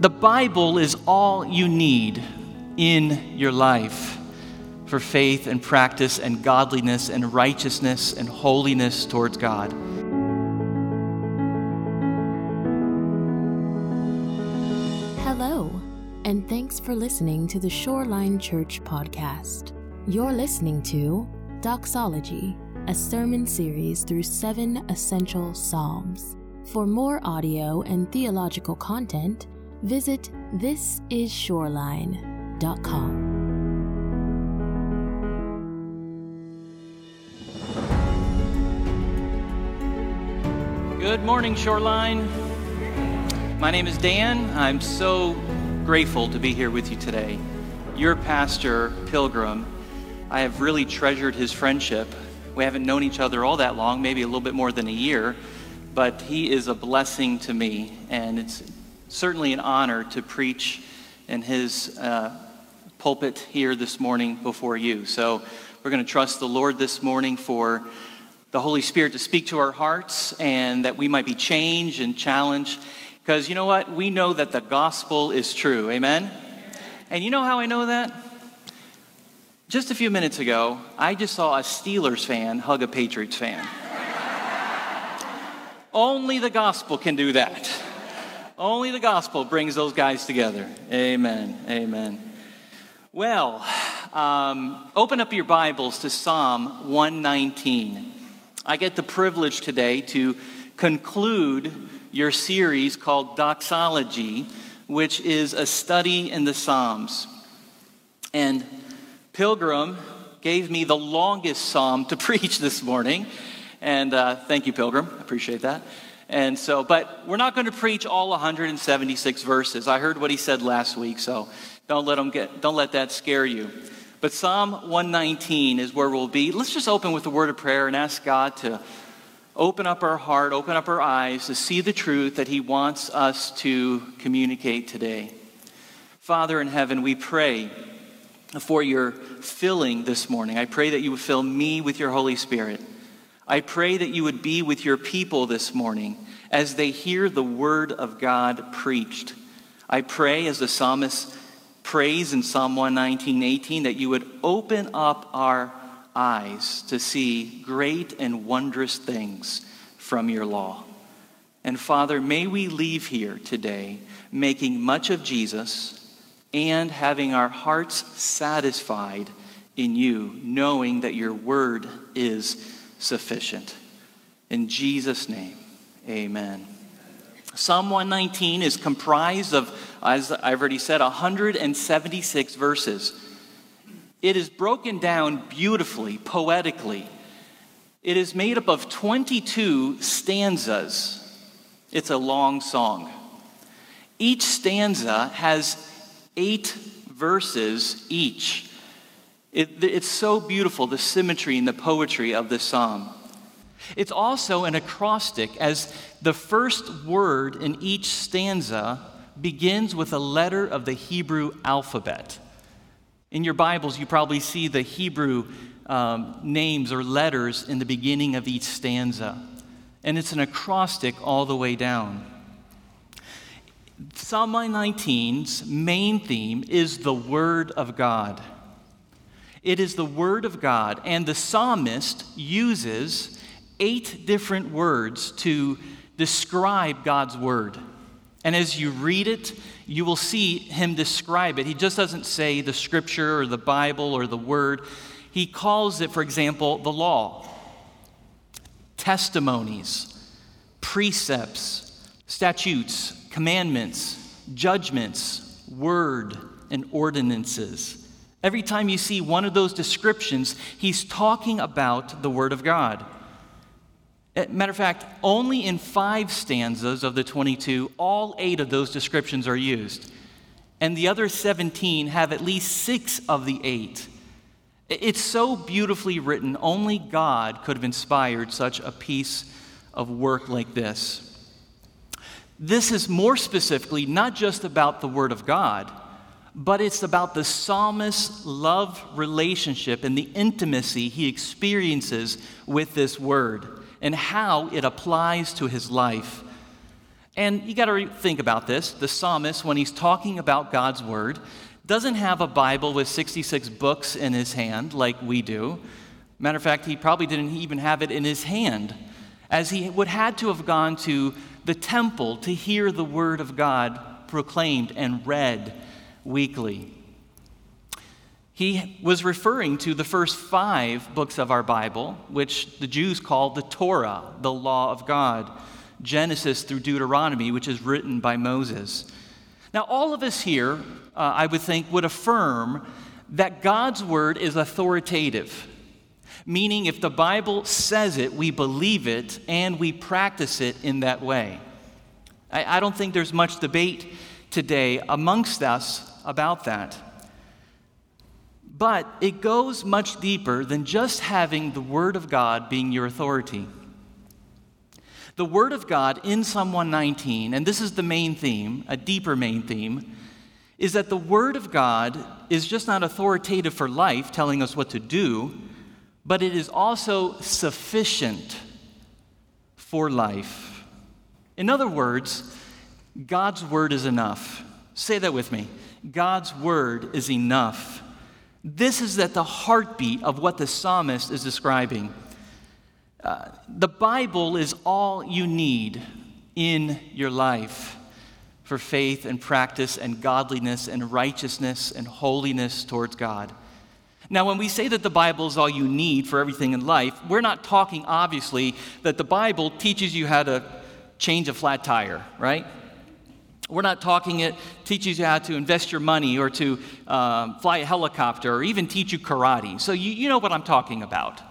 The Bible is all you need in your life for faith and practice and godliness and righteousness and holiness towards God. Hello, and thanks for listening to the Shoreline Church podcast. You're listening to Doxology, a sermon series through seven essential Psalms. For more audio and theological content, visit thisisshoreline.com. Good morning, Shoreline. My name is Dan. I'm so grateful to be here with you today. Your pastor, Pilgrim, I have really treasured his friendship. We haven't known each other all that long, maybe a little bit more than a year, but he is a blessing to me, and it's certainly an honor to preach in his uh, pulpit here this morning before you. So we're going to trust the Lord this morning for the Holy Spirit to speak to our hearts and that we might be changed and challenged. Because you know what? We know that the gospel is true. Amen? And you know how I know that? Just a few minutes ago, I just saw a Steelers fan hug a Patriots fan. Only the gospel can do that. Only the gospel brings those guys together. Amen. Amen. Well, um, open up your Bibles to Psalm 119. I get the privilege today to conclude your series called Doxology, which is a study in the Psalms. And Pilgrim gave me the longest psalm to preach this morning. And uh, thank you, Pilgrim. I appreciate that. And so, but we're not going to preach all 176 verses. I heard what he said last week, so don't let, him get, don't let that scare you. But Psalm 119 is where we'll be. Let's just open with a word of prayer and ask God to open up our heart, open up our eyes to see the truth that He wants us to communicate today. Father in heaven, we pray for your filling this morning. I pray that you would fill me with your Holy Spirit. I pray that you would be with your people this morning as they hear the word of God preached. I pray as the psalmist prays in Psalm 119, 18, that you would open up our eyes to see great and wondrous things from your law. And Father, may we leave here today making much of Jesus and having our hearts satisfied in you, knowing that your word is sufficient. In Jesus' name, amen. Psalm 119 is comprised of, as I've already said, 176 verses. It is broken down beautifully, poetically. It is made up of 22 stanzas. It's a long song. Each stanza has eight verses each. It, it's so beautiful, the symmetry and the poetry of this psalm. It's also an acrostic, as the first word in each stanza begins with a letter of the Hebrew alphabet. In your Bibles, you probably see the Hebrew um, names or letters in the beginning of each stanza. And it's an acrostic all the way down. Psalm 19's main theme is the Word of God. It is the Word of God, and the psalmist uses eight different words to describe God's word. And as you read it, you will see him describe it. He just doesn't say the scripture or the Bible or the word. He calls it, for example, the law, testimonies, precepts, statutes, commandments, judgments, word, and ordinances. Every time you see one of those descriptions, he's talking about the Word of God. Eh, matter of fact, only in five stanzas of the 22, all eight of those descriptions are used. And the other 17 have at least six of the eight. It's so beautifully written, only God could have inspired such a piece of work like this. This is more specifically not just about the Word of God, but it's about the psalmist's love relationship and the intimacy he experiences with this Word and how it applies to his life. And you got to think about this. The psalmist, when he's talking about God's word, doesn't have a Bible with 66 books in his hand like we do. Matter of fact, he probably didn't even have it in his hand, as he would had to have gone to the temple to hear the word of God proclaimed and read weekly. He was referring to the first five books of our Bible, which the Jews called the Torah, the law of God, Genesis through Deuteronomy, which is written by Moses. Now, all of us here, uh, I would think, would affirm that God's word is authoritative, meaning if the Bible says it, we believe it and we practice it in that way. I, I don't think there's much debate today amongst us about that. But it goes much deeper than just having the Word of God being your authority. The Word of God in Psalm 119, and this is the main theme, a deeper main theme, is that the Word of God is just not authoritative for life, telling us what to do, but it is also sufficient for life. In other words, God's Word is enough. Say that with me. God's Word is enough. This is at the heartbeat of what the psalmist is describing. Uh, the Bible is all you need in your life for faith and practice and godliness and righteousness and holiness towards God. Now, when we say that the Bible is all you need for everything in life, we're not talking, obviously, that the Bible teaches you how to change a flat tire, right? We're not talking it teaches you how to invest your money or to um, fly a helicopter or even teach you karate. So you, you know what I'm talking about.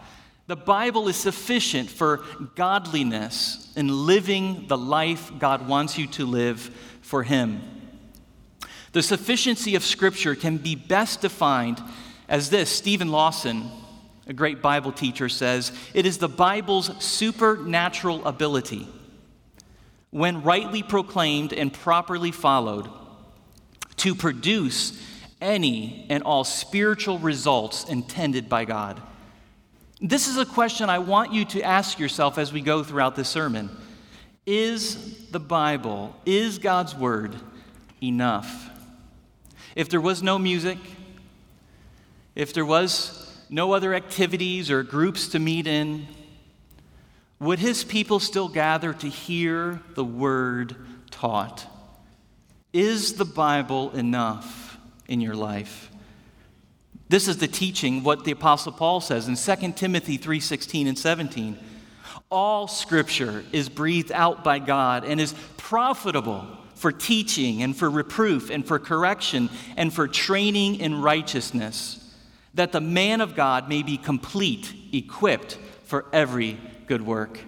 The Bible is sufficient for godliness and living the life God wants you to live for Him. The sufficiency of Scripture can be best defined as this Steven Lawson, a great Bible teacher, says it is the Bible's supernatural ability, when rightly proclaimed and properly followed, to produce any and all spiritual results intended by God. This is a question I want you to ask yourself as we go throughout this sermon. Is the Bible, is God's Word enough? If there was no music, if there was no other activities or groups to meet in, would his people still gather to hear the word taught? Is the Bible enough in your life? This is the teaching what the apostle Paul says in 2 Timothy 3:16 and 17. All scripture is breathed out by God and is profitable for teaching and for reproof and for correction and for training in righteousness, that the man of God may be complete, equipped for every good work.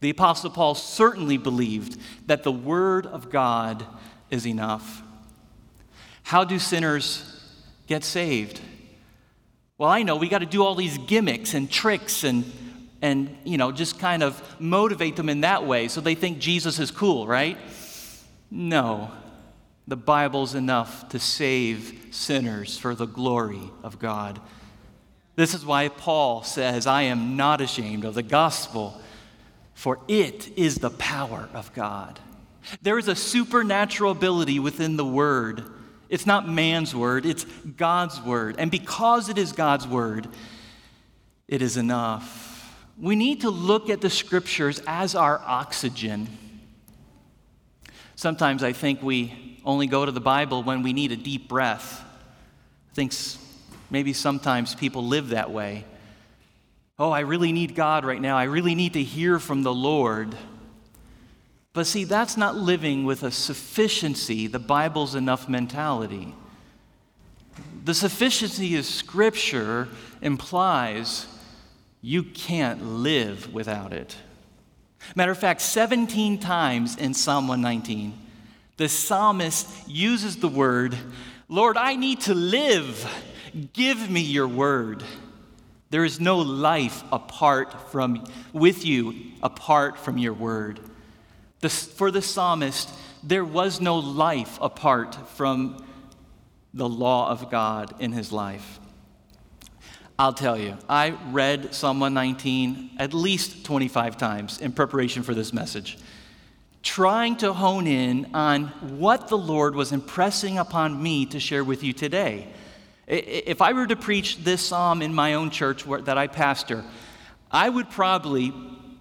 The apostle Paul certainly believed that the word of God is enough. How do sinners get saved? Well, I know we got to do all these gimmicks and tricks and and you know just kind of motivate them in that way so they think Jesus is cool, right? No. The Bible's enough to save sinners for the glory of God. This is why Paul says, I am not ashamed of the gospel, for it is the power of God. There is a supernatural ability within the word it's not man's word, it's God's word. And because it is God's word, it is enough. We need to look at the scriptures as our oxygen. Sometimes I think we only go to the Bible when we need a deep breath. I think maybe sometimes people live that way. Oh, I really need God right now. I really need to hear from the Lord. But see, that's not living with a sufficiency, the Bible's enough mentality. The sufficiency of Scripture implies you can't live without it. Matter of fact, 17 times in Psalm 119, the psalmist uses the word, Lord, I need to live. Give me your word. There is no life apart from with you apart from your word. The, for the psalmist, there was no life apart from the law of God in his life. I'll tell you, I read Psalm 119 at least 25 times in preparation for this message. trying to hone in on what the Lord was impressing upon me to share with you today. If I were to preach this psalm in my own church that I pastor, I would probably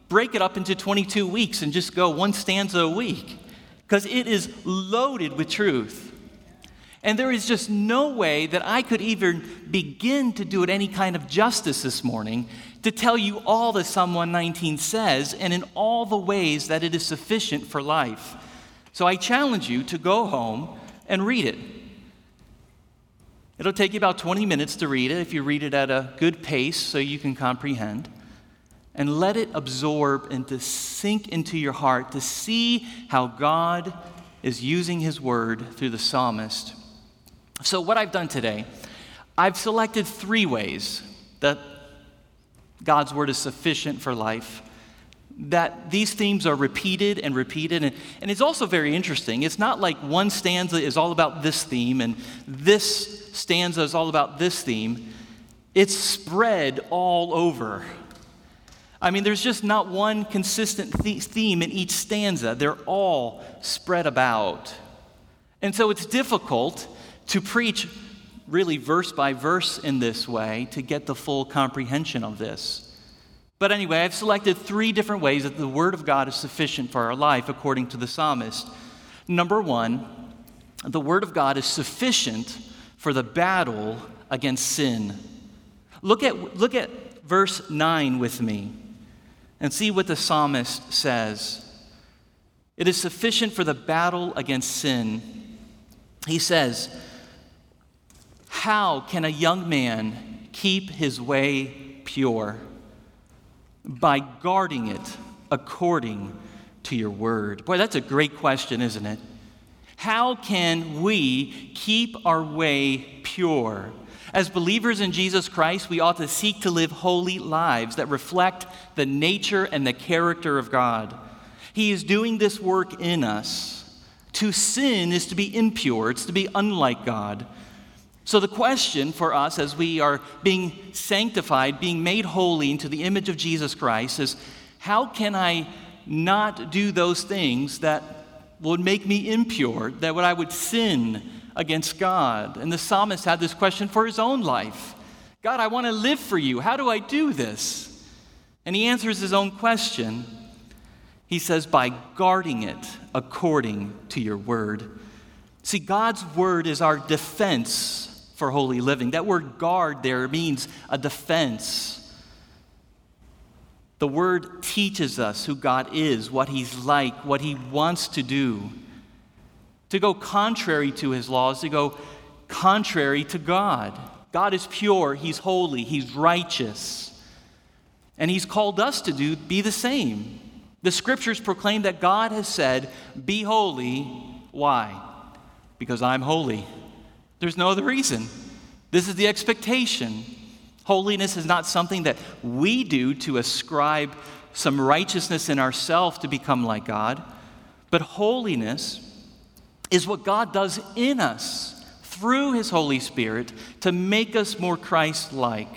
break it up into 22 weeks and just go one stanza a week because it is loaded with truth. And there is just no way that I could even begin to do it any kind of justice this morning to tell you all that Psalm 119 says and in all the ways that it is sufficient for life. So I challenge you to go home and read it. It'll take you about 20 minutes to read it if you read it at a good pace so you can comprehend. And let it absorb and to sink into your heart to see how God is using His word through the psalmist so, what I've done today, I've selected three ways that God's word is sufficient for life. That these themes are repeated and repeated. And, and it's also very interesting. It's not like one stanza is all about this theme and this stanza is all about this theme. It's spread all over. I mean, there's just not one consistent theme in each stanza, they're all spread about. And so it's difficult to preach really verse by verse in this way to get the full comprehension of this. But anyway, I've selected three different ways that the Word of God is sufficient for our life according to the psalmist. Number one, the Word of God is sufficient for the battle against sin. Look at, look at verse 9 with me and see what the psalmist says. It is sufficient for the battle against sin. He says, how can a young man keep his way pure? By guarding it according to your word. Boy, that's a great question, isn't it? How can we keep our way pure? As believers in Jesus Christ, we ought to seek to live holy lives that reflect the nature and the character of God. He is doing this work in us. To sin is to be impure, it's to be unlike God. So, the question for us as we are being sanctified, being made holy into the image of Jesus Christ is how can I not do those things that would make me impure, that would, I would sin against God? And the psalmist had this question for his own life God, I want to live for you. How do I do this? And he answers his own question. He says, by guarding it according to your word. See, God's word is our defense for holy living. That word guard there means a defense. The word teaches us who God is, what He's like, what He wants to do. To go contrary to His laws, to go contrary to God. God is pure, He's holy, He's righteous. And He's called us to do, be the same. The scriptures proclaim that God has said, Be holy. Why? Because I'm holy. There's no other reason. This is the expectation. Holiness is not something that we do to ascribe some righteousness in ourselves to become like God, but holiness is what God does in us through His Holy Spirit to make us more Christ like.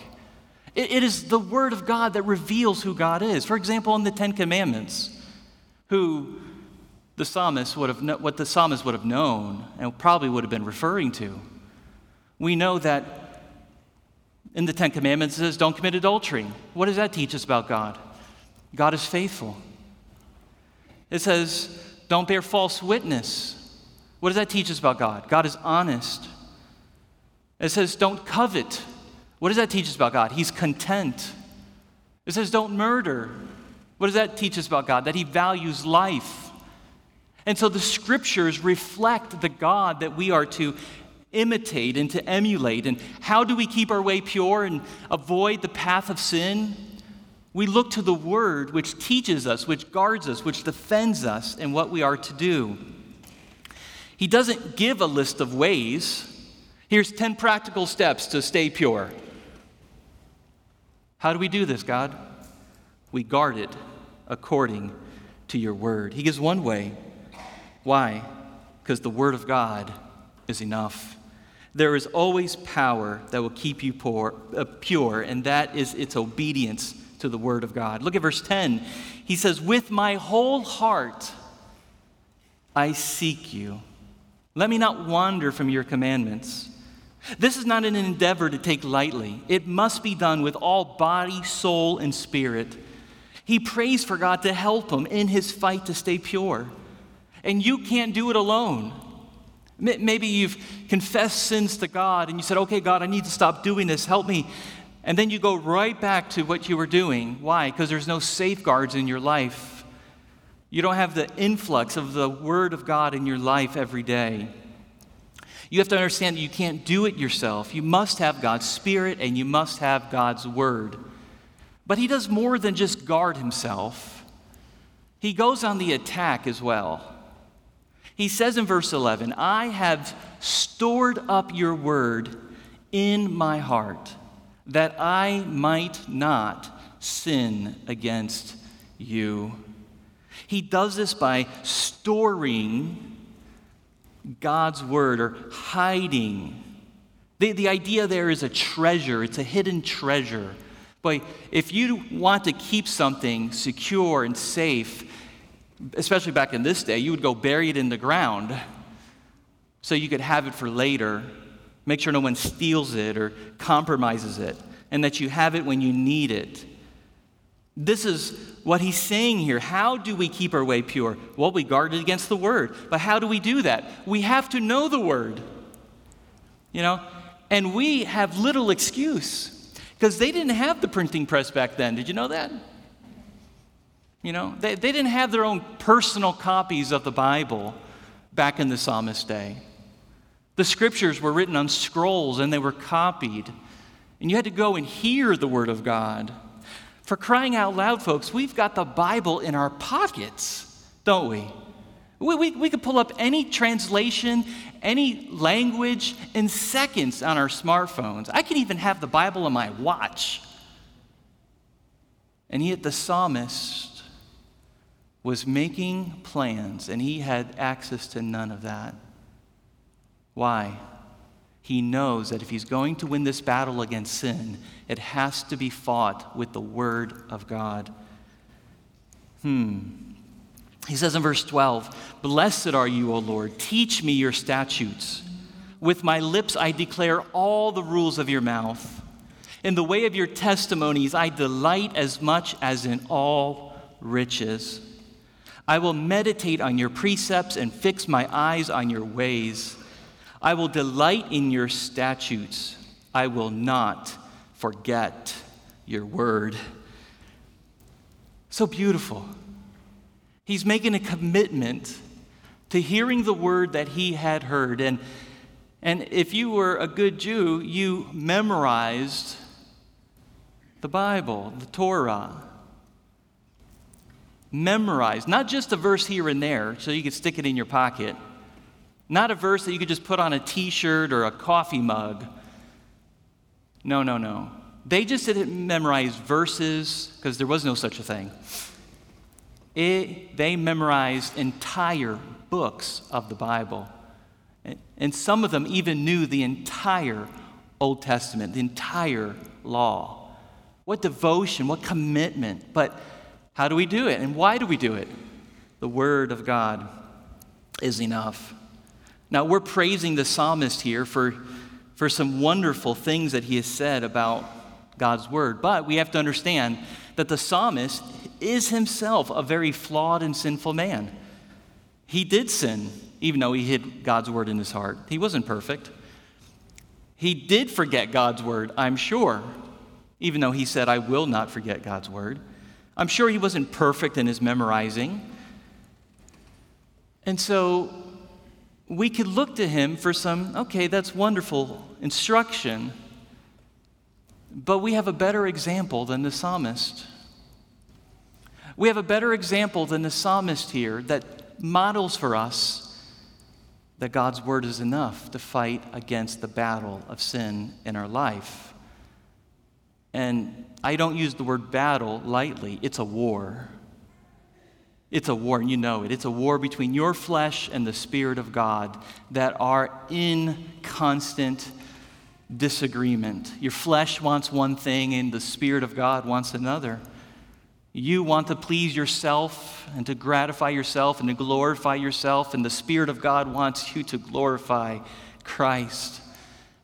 It is the Word of God that reveals who God is. For example, in the Ten Commandments, who the psalmist would have, what the psalmist would have known and probably would have been referring to we know that in the Ten Commandments it says, don't commit adultery. What does that teach us about God? God is faithful. It says, don't bear false witness. What does that teach us about God? God is honest. It says, don't covet. What does that teach us about God? He's content. It says, don't murder. What does that teach us about God? That He values life. And so the scriptures reflect the God that we are to imitate and to emulate. And how do we keep our way pure and avoid the path of sin? We look to the Word, which teaches us, which guards us, which defends us in what we are to do. He doesn't give a list of ways. Here's 10 practical steps to stay pure. How do we do this, God? We guard it according to your word. He gives one way. Why? Because the word of God is enough. There is always power that will keep you poor, uh, pure, and that is its obedience to the Word of God. Look at verse 10. He says, With my whole heart I seek you. Let me not wander from your commandments. This is not an endeavor to take lightly. It must be done with all body, soul, and spirit. He prays for God to help him in his fight to stay pure. And you can't do it alone. Maybe you've confessed sins to God and you said, okay, God, I need to stop doing this. Help me. And then you go right back to what you were doing. Why? Because there's no safeguards in your life. You don't have the influx of the Word of God in your life every day. You have to understand that you can't do it yourself. You must have God's Spirit and you must have God's Word. But He does more than just guard Himself, He goes on the attack as well. He says in verse 11, I have stored up your word in my heart that I might not sin against you. He does this by storing God's word or hiding. The, the idea there is a treasure, it's a hidden treasure. But if you want to keep something secure and safe, especially back in this day, you would go bury it in the ground so you could have it for later Make sure no one steals it or compromises it, and that you have it when you need it. This is what he's saying here. How do we keep our way pure? Well, we guard it against the word. But how do we do that? We have to know the word. You know? And we have little excuse because they didn't have the printing press back then. Did you know that? You know, they, they didn't have their own personal copies of the Bible back in the psalmist day. The scriptures were written on scrolls and they were copied. And you had to go and hear the word of God. For crying out loud, folks, we've got the Bible in our pockets, don't we? We, we, we could pull up any translation, any language in seconds on our smartphones. I can even have the Bible on my watch. And yet the psalmist was making plans, and he had access to none of that. Why? He knows that if he's going to win this battle against sin, it has to be fought with the Word of God. Hmm. He says in verse 12, Blessed are you, O Lord. Teach me your statutes. With my lips I declare all the rules of your mouth. In the way of your testimonies I delight as much as in all riches. I will meditate on your precepts and fix my eyes on your ways. I will delight in your statutes. I will not forget your word. So beautiful. He's making a commitment to hearing the word that he had heard. And, and if you were a good Jew, you memorized the Bible, the Torah. Memorized, not just a verse here and there so you could stick it in your pocket not a verse that you could just put on a t shirt or a coffee mug. No, no, no. They just didn't memorize verses because there was no such a thing. It, they memorized entire books of the Bible. And some of them even knew the entire Old Testament, the entire law. What devotion, what commitment. But how do we do it? And why do we do it? The Word of God is enough. Now, we're praising the psalmist here for, for some wonderful things that he has said about God's word, but we have to understand that the psalmist is himself a very flawed and sinful man. He did sin, even though he hid God's word in his heart. He wasn't perfect. He did forget God's word, I'm sure, even though he said, I will not forget God's word. I'm sure he wasn't perfect in his memorizing. And so we could look to him for some, okay, that's wonderful instruction, but we have a better example than the psalmist. We have a better example than the psalmist here that models for us that God's word is enough to fight against the battle of sin in our life. And I don't use the word battle lightly, it's a war. It's a war, and you know it. It's a war between your flesh and the Spirit of God that are in constant disagreement. Your flesh wants one thing, and the Spirit of God wants another. You want to please yourself and to gratify yourself and to glorify yourself, and the Spirit of God wants you to glorify Christ.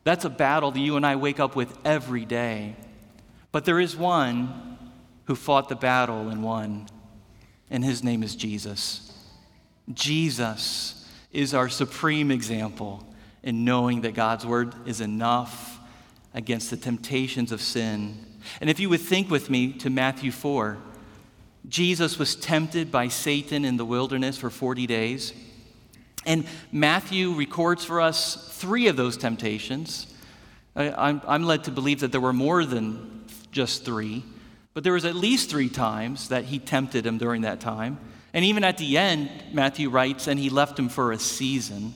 That's a battle that you and I wake up with every day. But there is one who fought the battle and won, and his name is Jesus. Jesus is our supreme example in knowing that God's word is enough against the temptations of sin. And if you would think with me to Matthew 4, Jesus was tempted by Satan in the wilderness for 40 days. And Matthew records for us three of those temptations. I'm, I'm led to believe that there were more than just three, but there was at least three times that he tempted him during that time. And even at the end, Matthew writes, and he left him for a season.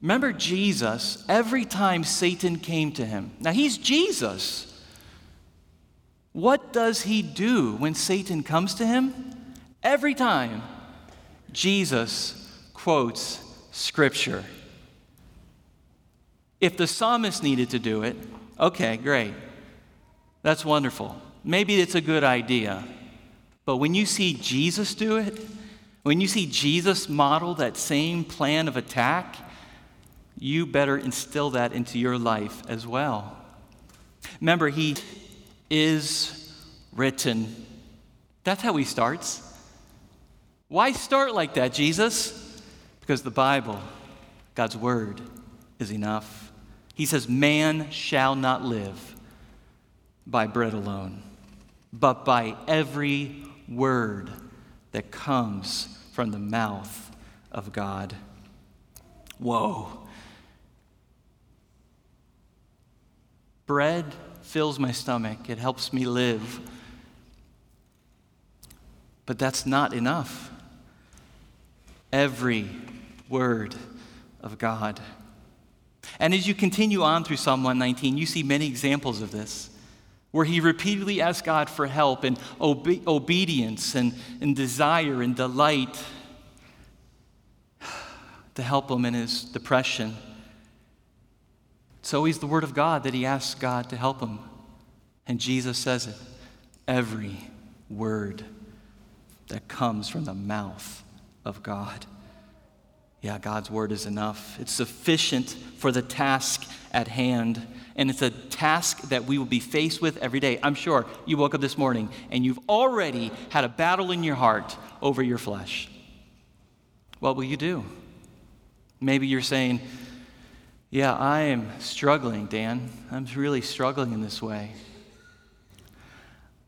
Remember Jesus, every time Satan came to him. Now he's Jesus. What does he do when Satan comes to him? Every time, Jesus quotes Scripture. If the psalmist needed to do it, okay, great. That's wonderful. Maybe it's a good idea. But when you see Jesus do it, when you see Jesus model that same plan of attack, you better instill that into your life as well. Remember, he is written. That's how he starts. Why start like that, Jesus? Because the Bible, God's word, is enough. He says, Man shall not live by bread alone, but by every word that comes from the mouth of God. Whoa. Bread fills my stomach, it helps me live. But that's not enough. Every word of God. And as you continue on through Psalm 119, you see many examples of this, where he repeatedly asks God for help and obe- obedience and, and desire and delight to help him in his depression it's always the Word of God that he asks God to help him. And Jesus says it every word that comes from the mouth of God. Yeah, God's Word is enough. It's sufficient for the task at hand. And it's a task that we will be faced with every day. I'm sure you woke up this morning and you've already had a battle in your heart over your flesh. What will you do? Maybe you're saying, yeah, I am struggling, Dan. I'm really struggling in this way.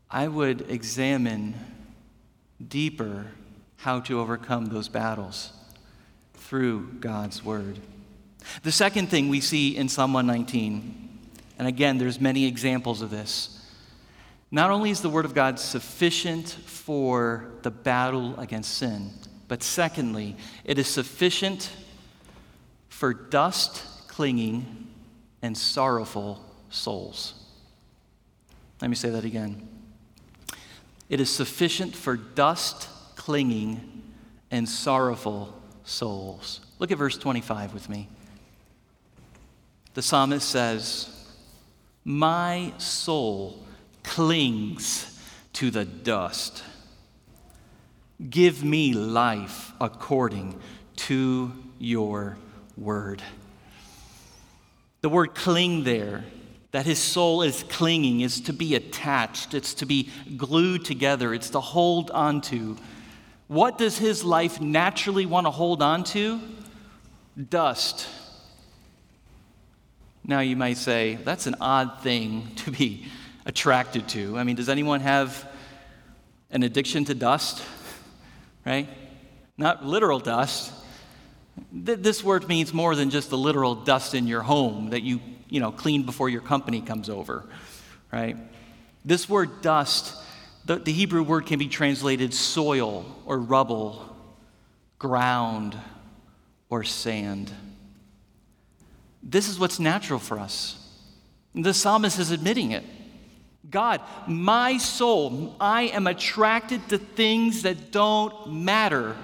I would examine deeper how to overcome those battles through God's word. The second thing we see in Psalm 119, and again, there's many examples of this. Not only is the word of God sufficient for the battle against sin, but secondly, it is sufficient for dust clinging, and sorrowful souls. Let me say that again. It is sufficient for dust clinging and sorrowful souls. Look at verse 25 with me. The psalmist says, My soul clings to the dust. Give me life according to your word. The word cling there, that his soul is clinging, is to be attached, it's to be glued together, it's to hold onto. What does his life naturally want to hold on to? Dust. Now you might say, that's an odd thing to be attracted to. I mean, does anyone have an addiction to dust? Right? Not literal dust, this word means more than just the literal dust in your home that you, you know, clean before your company comes over, right? This word dust, the, the Hebrew word can be translated soil or rubble, ground or sand. This is what's natural for us. The psalmist is admitting it. God, my soul, I am attracted to things that don't matter.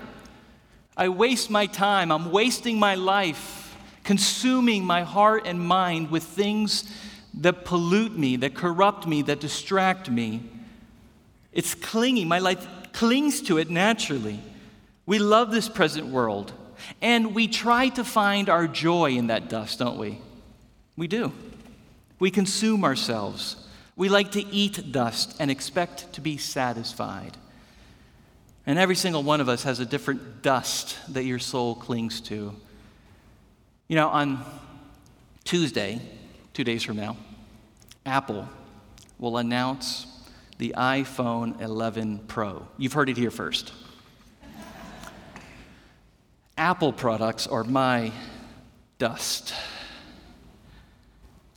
I waste my time, I'm wasting my life, consuming my heart and mind with things that pollute me, that corrupt me, that distract me. It's clinging. My life clings to it naturally. We love this present world, and we try to find our joy in that dust, don't we? We do. We consume ourselves. We like to eat dust and expect to be satisfied. And every single one of us has a different dust that your soul clings to. You know, on Tuesday, two days from now, Apple will announce the iPhone 11 Pro. You've heard it here first. Apple products are my dust.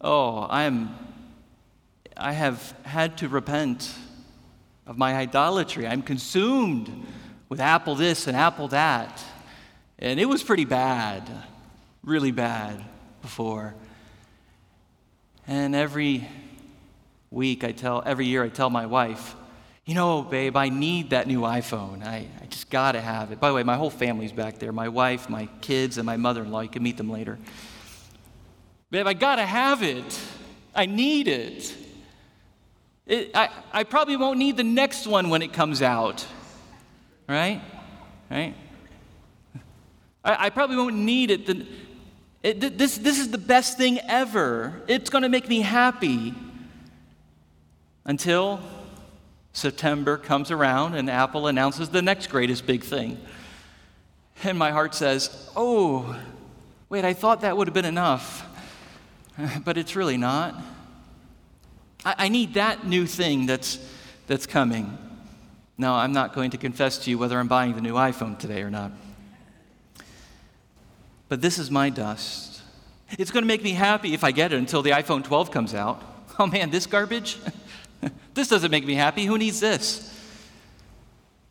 Oh, I am I have had to repent of my idolatry. I'm consumed with apple this and apple that. And it was pretty bad, really bad before. And every week I tell, every year I tell my wife, you know, babe, I need that new iPhone. I, I just got to have it. By the way, my whole family's back there my wife, my kids, and my mother in law. You can meet them later. Babe, I got to have it. I need it. it. I, I probably won't need the next one when it comes out. Right? Right? I, I probably won't need it. The, it this, this is the best thing ever. It's going to make me happy until September comes around and Apple announces the next greatest big thing. And my heart says, Oh, wait, I thought that would have been enough. But it's really not. I, I need that new thing that's, that's coming. Now, I'm not going to confess to you whether I'm buying the new iPhone today or not. But this is my dust. It's going to make me happy if I get it until the iPhone 12 comes out. Oh man, this garbage? this doesn't make me happy. Who needs this?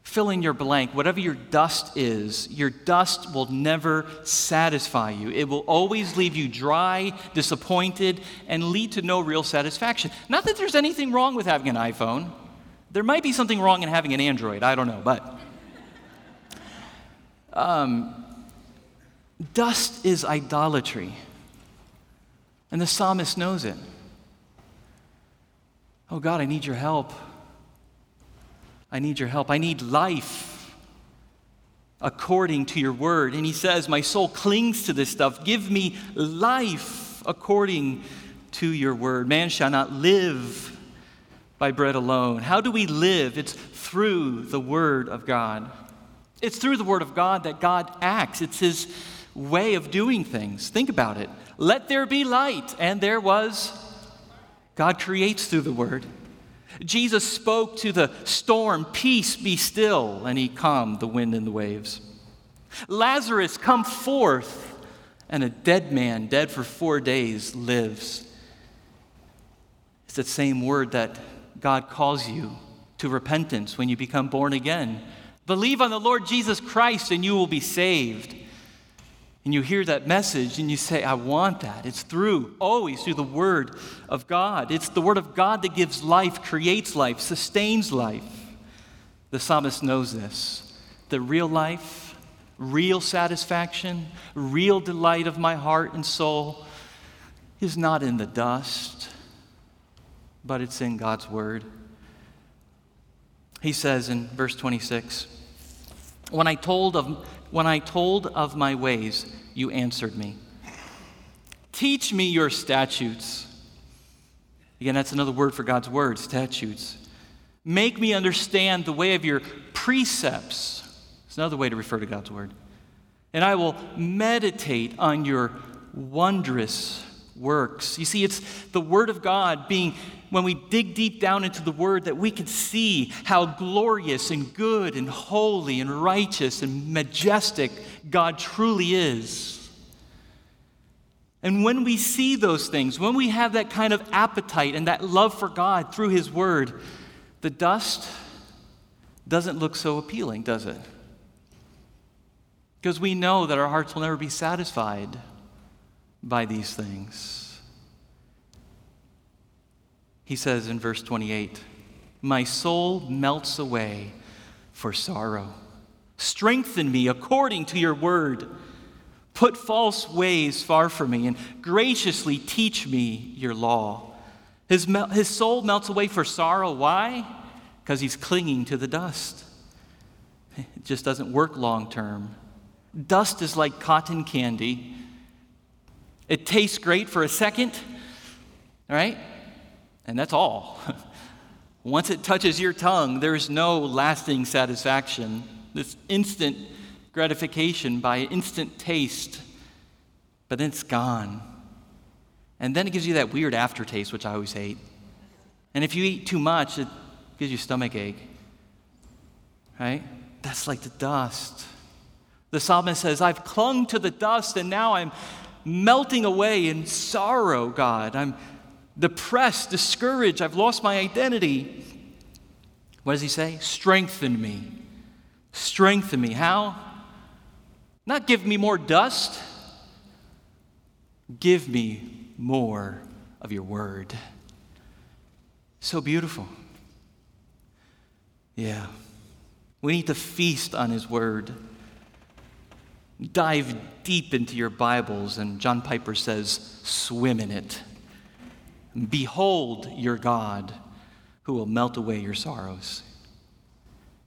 Fill in your blank. Whatever your dust is, your dust will never satisfy you. It will always leave you dry, disappointed, and lead to no real satisfaction. Not that there's anything wrong with having an iPhone. There might be something wrong in having an Android. I don't know, but. Um, dust is idolatry. And the psalmist knows it. Oh God, I need your help. I need your help. I need life according to your word. And he says, My soul clings to this stuff. Give me life according to your word. Man shall not live by bread alone. How do we live? It's through the word of God. It's through the word of God that God acts. It's his way of doing things. Think about it. Let there be light, and there was God creates through the word. Jesus spoke to the storm, Peace be still, and he calmed the wind and the waves. Lazarus, come forth, and a dead man, dead for four days, lives. It's that same word that God calls you to repentance when you become born again. Believe on the Lord Jesus Christ, and you will be saved and you hear that message and you say, I want that. It's through, always through the Word of God. It's the Word of God that gives life, creates life, sustains life. The psalmist knows this. The real life, real satisfaction, real delight of my heart and soul is not in the dust, but it's in God's Word. He says in verse 26, When I told of when I told of my ways, you answered me. Teach me your statutes. Again, that's another word for God's word, statutes. Make me understand the way of your precepts. It's another way to refer to God's word. And I will meditate on your wondrous works. You see, it's the Word of God being, when we dig deep down into the Word, that we can see how glorious and good and holy and righteous and majestic God truly is. And when we see those things, when we have that kind of appetite and that love for God through His Word, the dust doesn't look so appealing, does it? Because we know that our hearts will never be satisfied by these things. He says in verse 28 My soul melts away for sorrow. Strengthen me according to your word. Put false ways far from me and graciously teach me your law. His, his soul melts away for sorrow. Why? because he's clinging to the dust. It just doesn't work long term. Dust is like cotton candy. It tastes great for a second, right? And that's all. Once it touches your tongue, there's no lasting satisfaction. This instant gratification by instant taste, but then it's gone. And then it gives you that weird aftertaste, which I always hate. And if you eat too much, it gives you stomach ache. Right? That's like the dust. The psalmist says, I've clung to the dust and now I'm melting away in sorrow, God. I'm depressed, discouraged. I've lost my identity. What does he say? Strengthen me. Strengthen me. How? Not give me more dust. Give me more of your word. So beautiful. Yeah. We need to feast on his word. Dive deep into your Bibles, and John Piper says, swim in it. Behold your God who will melt away your sorrows.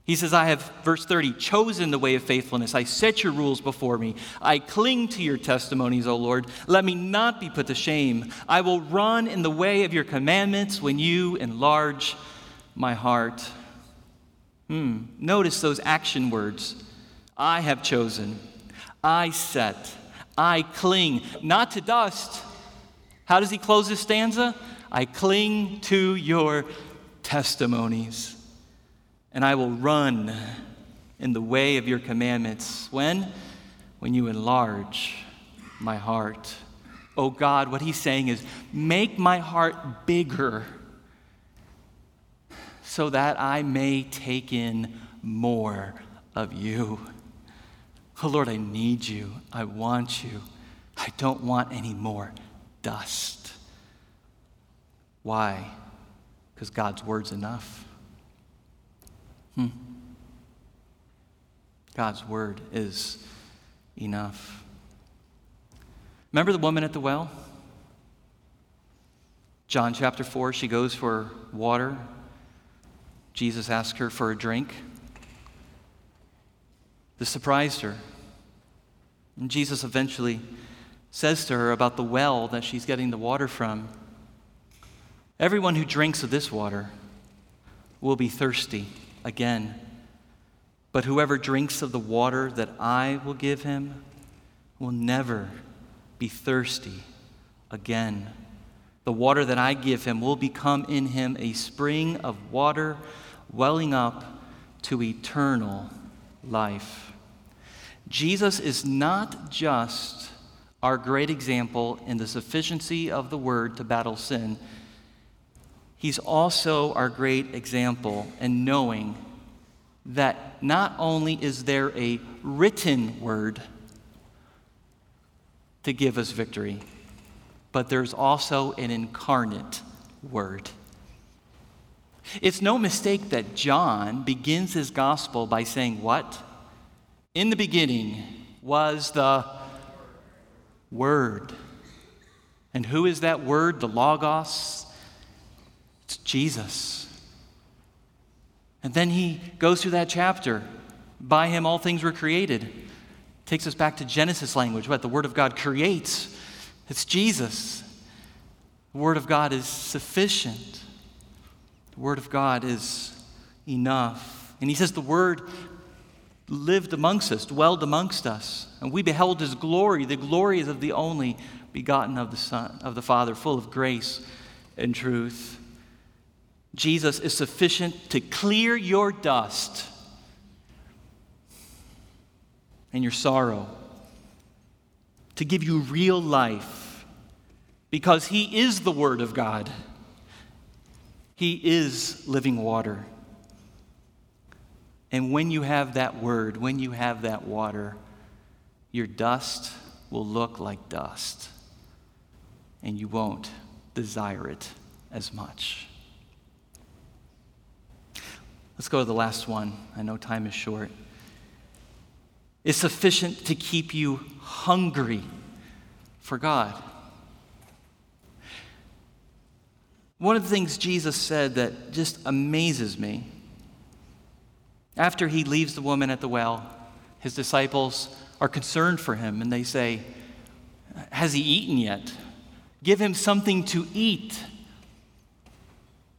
He says, I have, verse 30, chosen the way of faithfulness. I set your rules before me. I cling to your testimonies, O Lord. Let me not be put to shame. I will run in the way of your commandments when you enlarge my heart. Hmm. Notice those action words I have chosen, I set, I cling, not to dust. How does he close this stanza? I cling to your testimonies and I will run in the way of your commandments. When? When you enlarge my heart. Oh God, what he's saying is make my heart bigger so that I may take in more of you. Oh Lord, I need you. I want you. I don't want any more dust. Why? Because God's word's enough. Hmm. God's word is enough. Remember the woman at the well? John chapter 4, she goes for water. Jesus asks her for a drink. This surprised her. And Jesus eventually says to her about the well that she's getting the water from Everyone who drinks of this water will be thirsty again. But whoever drinks of the water that I will give him will never be thirsty again. The water that I give him will become in him a spring of water welling up to eternal life. Jesus is not just our great example in the sufficiency of the word to battle sin He's also our great example in knowing that not only is there a written word to give us victory, but there's also an incarnate word. It's no mistake that John begins his gospel by saying, What? In the beginning was the Word. And who is that Word? The Logos, it's Jesus. And then he goes through that chapter. By him, all things were created. Takes us back to Genesis language, what the Word of God creates. It's Jesus. The Word of God is sufficient. The Word of God is enough. And he says the Word lived amongst us, dwelled amongst us, and we beheld his glory. The glory of the only begotten of the Son, of the Father, full of grace and truth. Jesus is sufficient to clear your dust and your sorrow, to give you real life, because He is the Word of God. He is living water. And when you have that Word, when you have that water, your dust will look like dust, and you won't desire it as much. Let's go to the last one. I know time is short. It's sufficient to keep you hungry for God. One of the things Jesus said that just amazes me After he leaves the woman at the well, his disciples are concerned for him and they say, Has he eaten yet? Give him something to eat.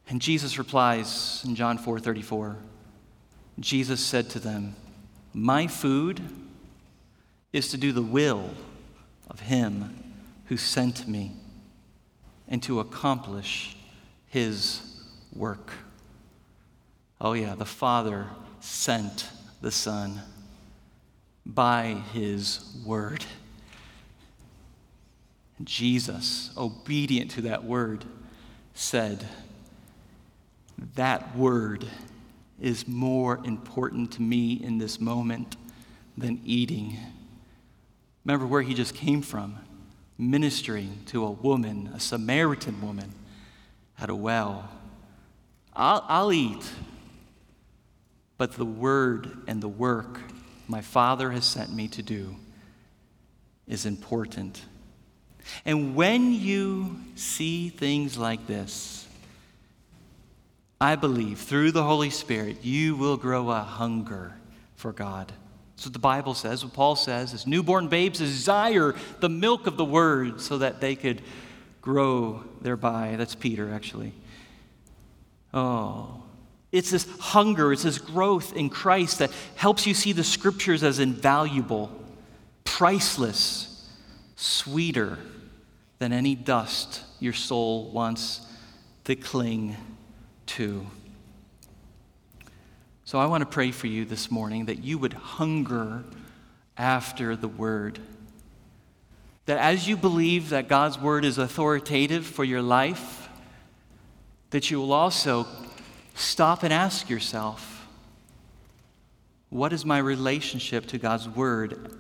And Jesus replies in John 4 34, Jesus said to them, My food is to do the will of him who sent me and to accomplish his work. Oh, yeah, the Father sent the Son by his word. Jesus, obedient to that word, said, That word is more important to me in this moment than eating. Remember where he just came from ministering to a woman, a Samaritan woman, at a well. I'll, I'll eat, but the word and the work my Father has sent me to do is important. And when you see things like this, I believe through the Holy Spirit, you will grow a hunger for God. That's what the Bible says, what Paul says, is newborn babes desire the milk of the word so that they could grow thereby. That's Peter, actually. Oh, it's this hunger, it's this growth in Christ that helps you see the scriptures as invaluable, priceless, sweeter than any dust your soul wants to cling to. So I want to pray for you this morning that you would hunger after the word. That as you believe that God's word is authoritative for your life, that you will also stop and ask yourself, what is my relationship to God's word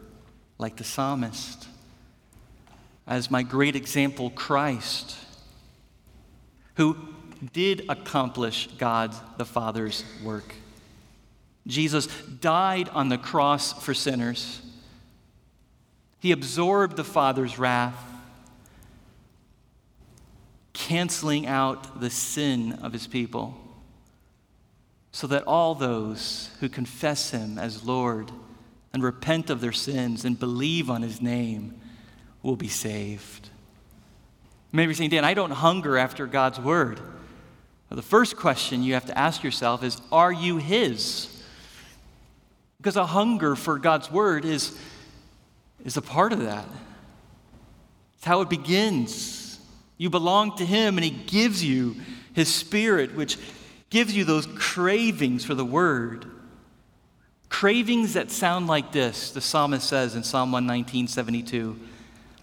like the psalmist? As my great example, Christ, who did accomplish God the Father's work. Jesus died on the cross for sinners. He absorbed the Father's wrath, canceling out the sin of his people, so that all those who confess him as Lord and repent of their sins and believe on his name will be saved. Maybe you're saying, Dan, I don't hunger after God's word. Well, the first question you have to ask yourself is Are you his? Because a hunger for God's word is, is a part of that. It's how it begins. You belong to Him, and He gives you His Spirit, which gives you those cravings for the word. Cravings that sound like this, the psalmist says in Psalm 119, 72.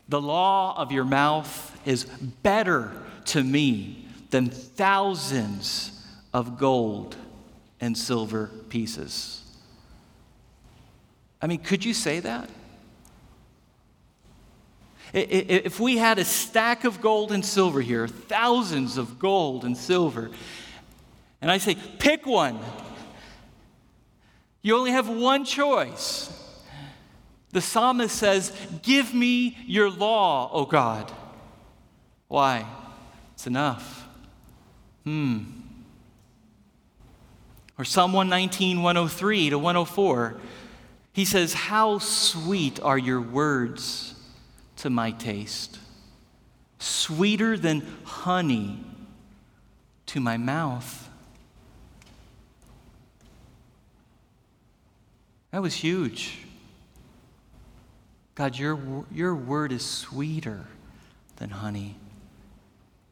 The law of your mouth is better to me than thousands of gold and silver pieces. I mean, could you say that? If we had a stack of gold and silver here, thousands of gold and silver, and I say, pick one, you only have one choice. The psalmist says, Give me your law, O God. Why? It's enough. Hmm. Or Psalm 119, 103 to 104. He says, How sweet are your words to my taste, sweeter than honey to my mouth. That was huge. God, your, your word is sweeter than honey.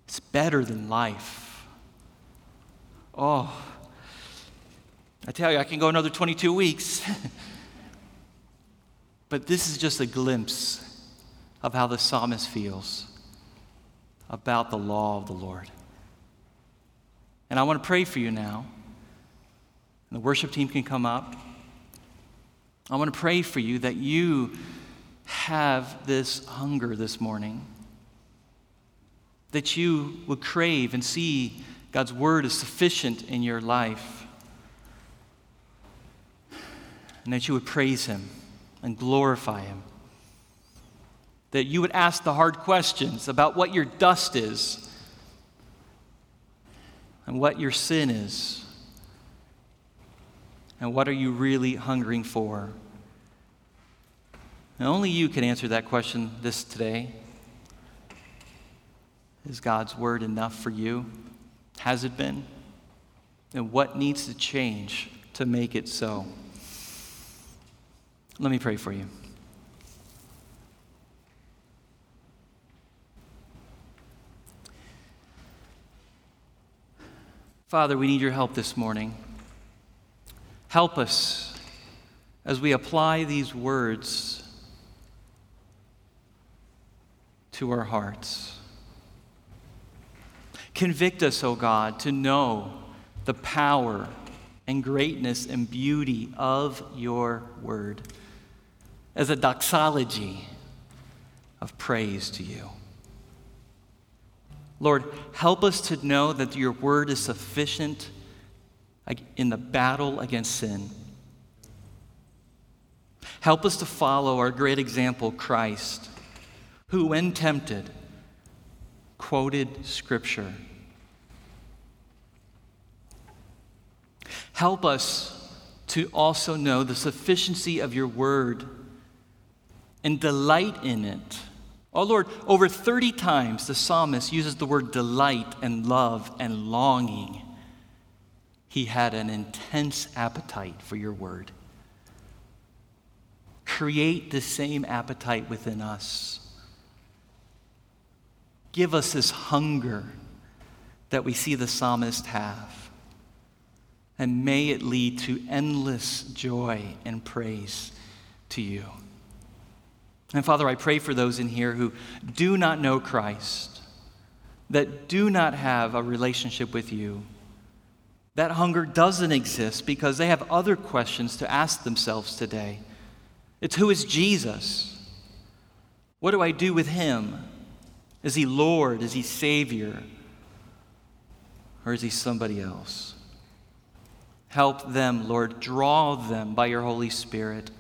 It's better than life. Oh, I tell you, I can go another 22 weeks. But this is just a glimpse of how the psalmist feels about the law of the Lord. And I want to pray for you now. And the worship team can come up. I want to pray for you that you have this hunger this morning, that you would crave and see God's word is sufficient in your life, and that you would praise Him and glorify Him. That you would ask the hard questions about what your dust is and what your sin is. And what are you really hungering for? And only you can answer that question this today. Is God's word enough for you? Has it been? And what needs to change to make it so? Let me pray for you. Father, we need your help this morning. Help us as we apply these words to our hearts. Convict us, O oh God, to know the power and greatness and beauty of your word as a doxology of praise to you. Lord, help us to know that your word is sufficient in the battle against sin. Help us to follow our great example, Christ, who, when tempted, quoted Scripture. Help us to also know the sufficiency of your word and delight in it Oh Lord, over 30 times the psalmist uses the word delight and love and longing. He had an intense appetite for your word. Create the same appetite within us. Give us this hunger that we see the psalmist have. And may it lead to endless joy and praise to you. And Father, I pray for those in here who do not know Christ, that do not have a relationship with you. That hunger doesn't exist because they have other questions to ask themselves today. It's who is Jesus? What do I do with him? Is he Lord? Is he Savior? Or is he somebody else? Help them, Lord. Draw them by your Holy Spirit.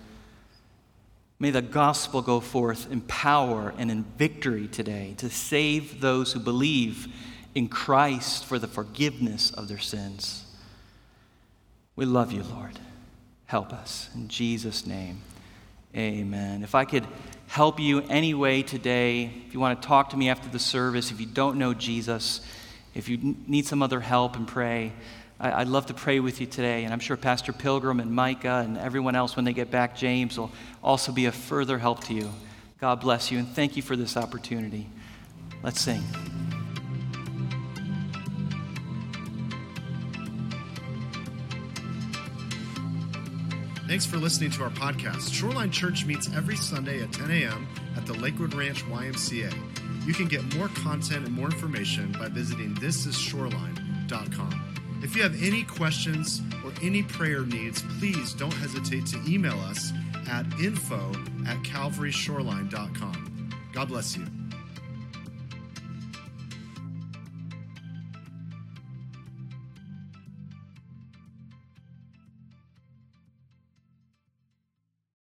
May the gospel go forth in power and in victory today to save those who believe in Christ for the forgiveness of their sins. We love you, Lord. Help us. In Jesus' name, amen. If I could help you any way today, if you want to talk to me after the service, if you don't know Jesus, if you need some other help and pray, I'd love to pray with you today, and I'm sure Pastor Pilgrim and Micah and everyone else, when they get back, James, will also be a further help to you. God bless you, and thank you for this opportunity. Let's sing. Thanks for listening to our podcast. Shoreline Church meets every Sunday at 10 a.m. at the Lakewood Ranch YMCA. You can get more content and more information by visiting thisisshoreline.com. If you have any questions or any prayer needs, please don't hesitate to email us at info at calvaryshoreline.com. God bless you.